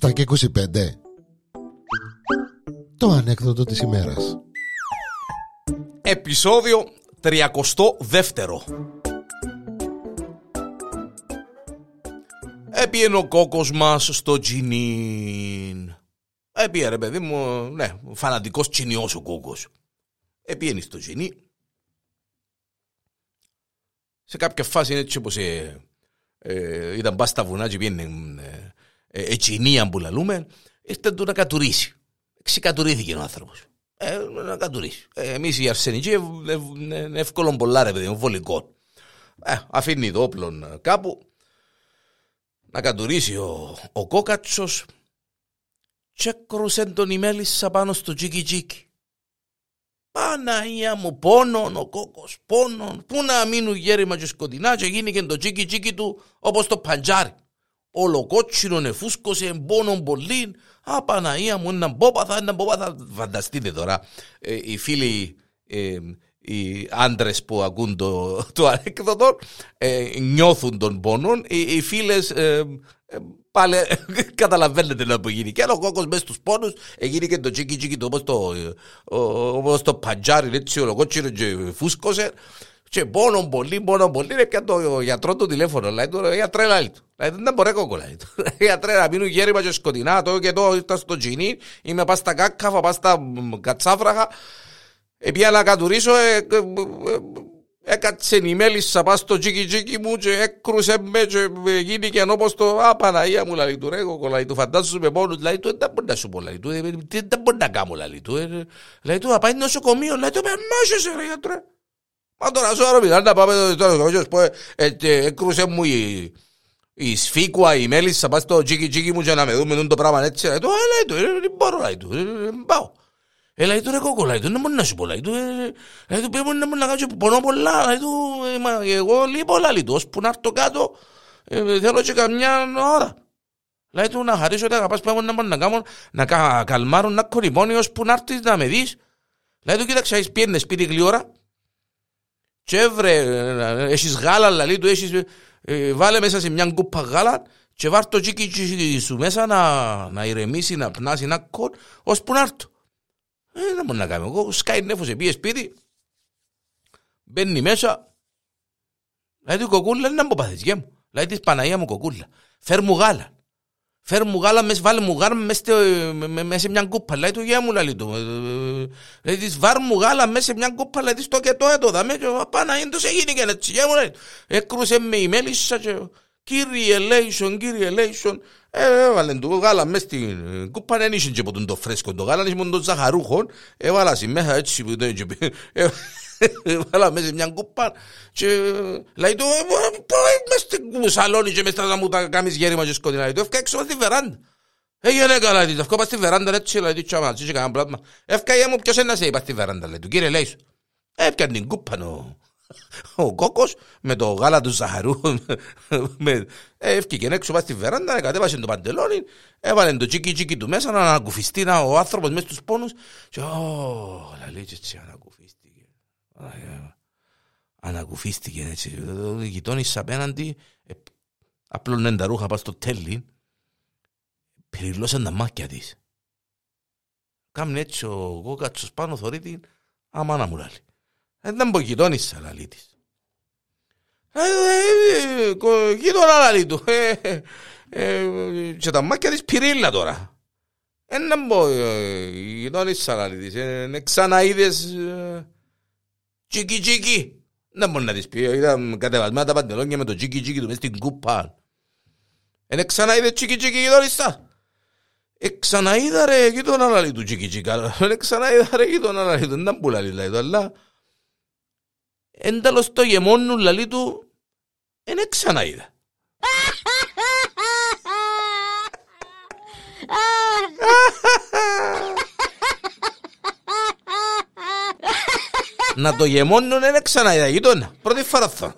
7 και 25 Το ανέκδοτο της ημέρας. Επισόδιο 32 Έπιεν ο κόκκος μας στο τζινίν. Έπιε ρε παιδί μου, ναι, φανατικός τσινιός ο κόκκος Έπιεν στο τζινί. Σε κάποια φάση έτσι όπως ε, ε, ήταν πας στα βουνά και πιένε ε, ε, ετσινία που λαλούμε, ήρθε του να κατουρίσει. Ξεκατουρίθηκε ο άνθρωπος. Ε, να κατουρίσει. Ε, εμείς οι αρσενικοί είναι εύκολο πολλά ρε παιδί, βολικό. Ε, αφήνει το όπλο κάπου να κατουρίσει ο, ο κόκατσος και κρούσε τον ημέλισσα πάνω στο τζίκι τζίκι. Παναγία μου, πόνον ο κόκκος, πόνον. Πού να μείνουν γέρημα και σκοτεινά και γίνει και το τζίκι τζίκι του όπως το παντζάρι. Ολοκότσινο νεφούσκωσε, πόνον πολύ. Α, Παναγία μου, έναν πόπαθα, έναν πόπαθα. Φανταστείτε τώρα, ε, οι φίλοι, ε, οι άντρες που ακούν το, το ανέκδοτο ε, νιώθουν τον πόνο. Οι, οι φίλες ε, ε, πάλι καταλαβαίνετε να που γίνει. Και άλλο κόκκος μέσα στους πόνους έγινε και το τσίκι τσίκι το όπως το, όπως το παντζάρι έτσι ολοκότσινο και φούσκωσε. Και πόνο πολύ, πόνο πολύ, είναι πια το γιατρό του τηλέφωνο. Λέει του, γιατρέ, λέει του. Λέει δεν μπορεί κόκκο, λέει του. Γιατρέ, να μείνουν γέρημα και σκοτεινά, το και το ήρθα στο τζινί, είμαι πας στα κάκκαφα, πας στα κατσάφραχα. Επία να κατουρίσω, ε, ε, ε, έκατσε η μέλισσα πας στο τζίκι τζίκι μου και έκρουσε με και γίνηκε όπως το «Α, Παναγία μου, λαλί του ρε, κόκκο, λαλί του, φαντάζομαι πόνους, λαλί του, δεν μπορεί να σου πω, λαλί του, δεν μπορεί να κάνω, λαλί του, λαλί του, να πάει νοσοκομείο, λαλί του, με μάσεσαι ρε γιατρέ». Μα τώρα σου άρω να πάμε τώρα στο πω, έκρουσε μου η, η σφίκουα, η μέλισσα, πας στο τζίκι τζίκι μου και να με δούμε το πράγμα έτσι, λαλί του, «Α, λαλί του, δεν μπορώ, λαλί του, δεν πάω». Ε, λέει του ρε κόκο, λέει του, δεν μπορεί να σου πω, λέει του, λέει του, πρέπει να μου να κάνω πονώ πολλά, λέει του, εγώ λείπω, λέει του, ώσπου να έρθω κάτω, θέλω και καμιά ώρα. Λέει του, να χαρίσω ότι αγαπάς πρέπει να μπορώ να κάνω, να καλμάρουν, να κορυπώνει, ώσπου να έρθεις να με δεις. Λέει του, κοίταξε, έχεις πιένες σπίτι γλυόρα, και έβρε, έχεις γάλα, λέει του, έχεις, βάλε μέσα σε μια κούπα γάλα, και βάρ' το τσίκι σου μέσα να, να ηρεμήσει, να πνάσει, να κον, ώσπου να έρθω. Ε, δεν μπορεί να κάνει. Εγώ σκάει νέφος, πήγε σπίτι, μπαίνει μέσα, λέει του κοκούλα, δεν μου πάθεις γε μου. Λέει της Παναγία μου κοκούλα, φέρ μου γάλα. Φέρ μου γάλα, μες, βάλε μου γάλα μέσα σε μια κούπα. Λέει του γε μου, λέει του. Λέει της βάρ μου γάλα μέσα σε μια κούπα, λέει της το και το έτω, δαμε και Παναγία τους έγινε και έτσι γε μου, λέει. Έκρουσε με η μέλισσα και κύριε Λέισον, κύριε Λέισον, έβαλε το γάλα μες στην κούπα, δεν είχε και ποτέ το φρέσκο το γάλα, είχε μόνο το ζαχαρούχο, έβαλα στη μέσα έτσι που δεν έβαλα μέσα μια κούπα και λέει του, μες στην σαλόνι και μες να μου τα κάνεις γέρημα και σκοτεινά, λέει του, έφκα έξω στη βεράντα. Έγινε καλά, λέει του, έφκα πας στη βεράντα έτσι, λέει του, τσάμα, έτσι και κανένα πλάτμα. Έφκα για μου, ποιος είναι να σε είπα στη βεράντα, λέει του, κύριε Λέισον. Έφκαν την κούπα, ο κόκος με το γάλα του Ζαχαρού. Έφυγε έξω πάει στη βεράντα, κατέβασε το παντελόνι, έβαλε το τσίκι τσίκι του μέσα να ανακουφιστεί ο άνθρωπος μέσα στους πόνους. Και ω, λαλίτσε έτσι ανακουφίστηκε. Ανακουφίστηκε έτσι. Γειτόνισσα απέναντι, απλώνε τα ρούχα πάνω στο τέλει, περιλώσαν τα μάτια της. Κάμουν έτσι ο κόκατσος πάνω θωρεί την αμάνα μου λάλη. Δεν πω γειτόνισσα λαλή της. Γείτονα λαλή του. Και τα μάκια της πυρίλα τώρα. Δεν πω γειτόνισσα λαλή της. Είναι ξανά είδες τσίκι τσίκι. Δεν μπορεί να της πει. Ήταν κατεβασμένα τα παντελόνια με το τσίκι τσίκι του μες στην κούπα. Είναι ξανά είδες τσίκι τσίκι γειτόνισσα. Ε, ξαναείδα ρε γείτονα λαλή του τσίκι τσίκι. Ε, ξαναείδα ρε γείτονα λαλή του. Δεν που λαλή λαλή του. Αλλά ένταλος το γεμόνου λαλί του εν ξαναείδα. Να το γεμόνουν εν ξαναείδα γείτονα. Πρώτη φορά αυτό.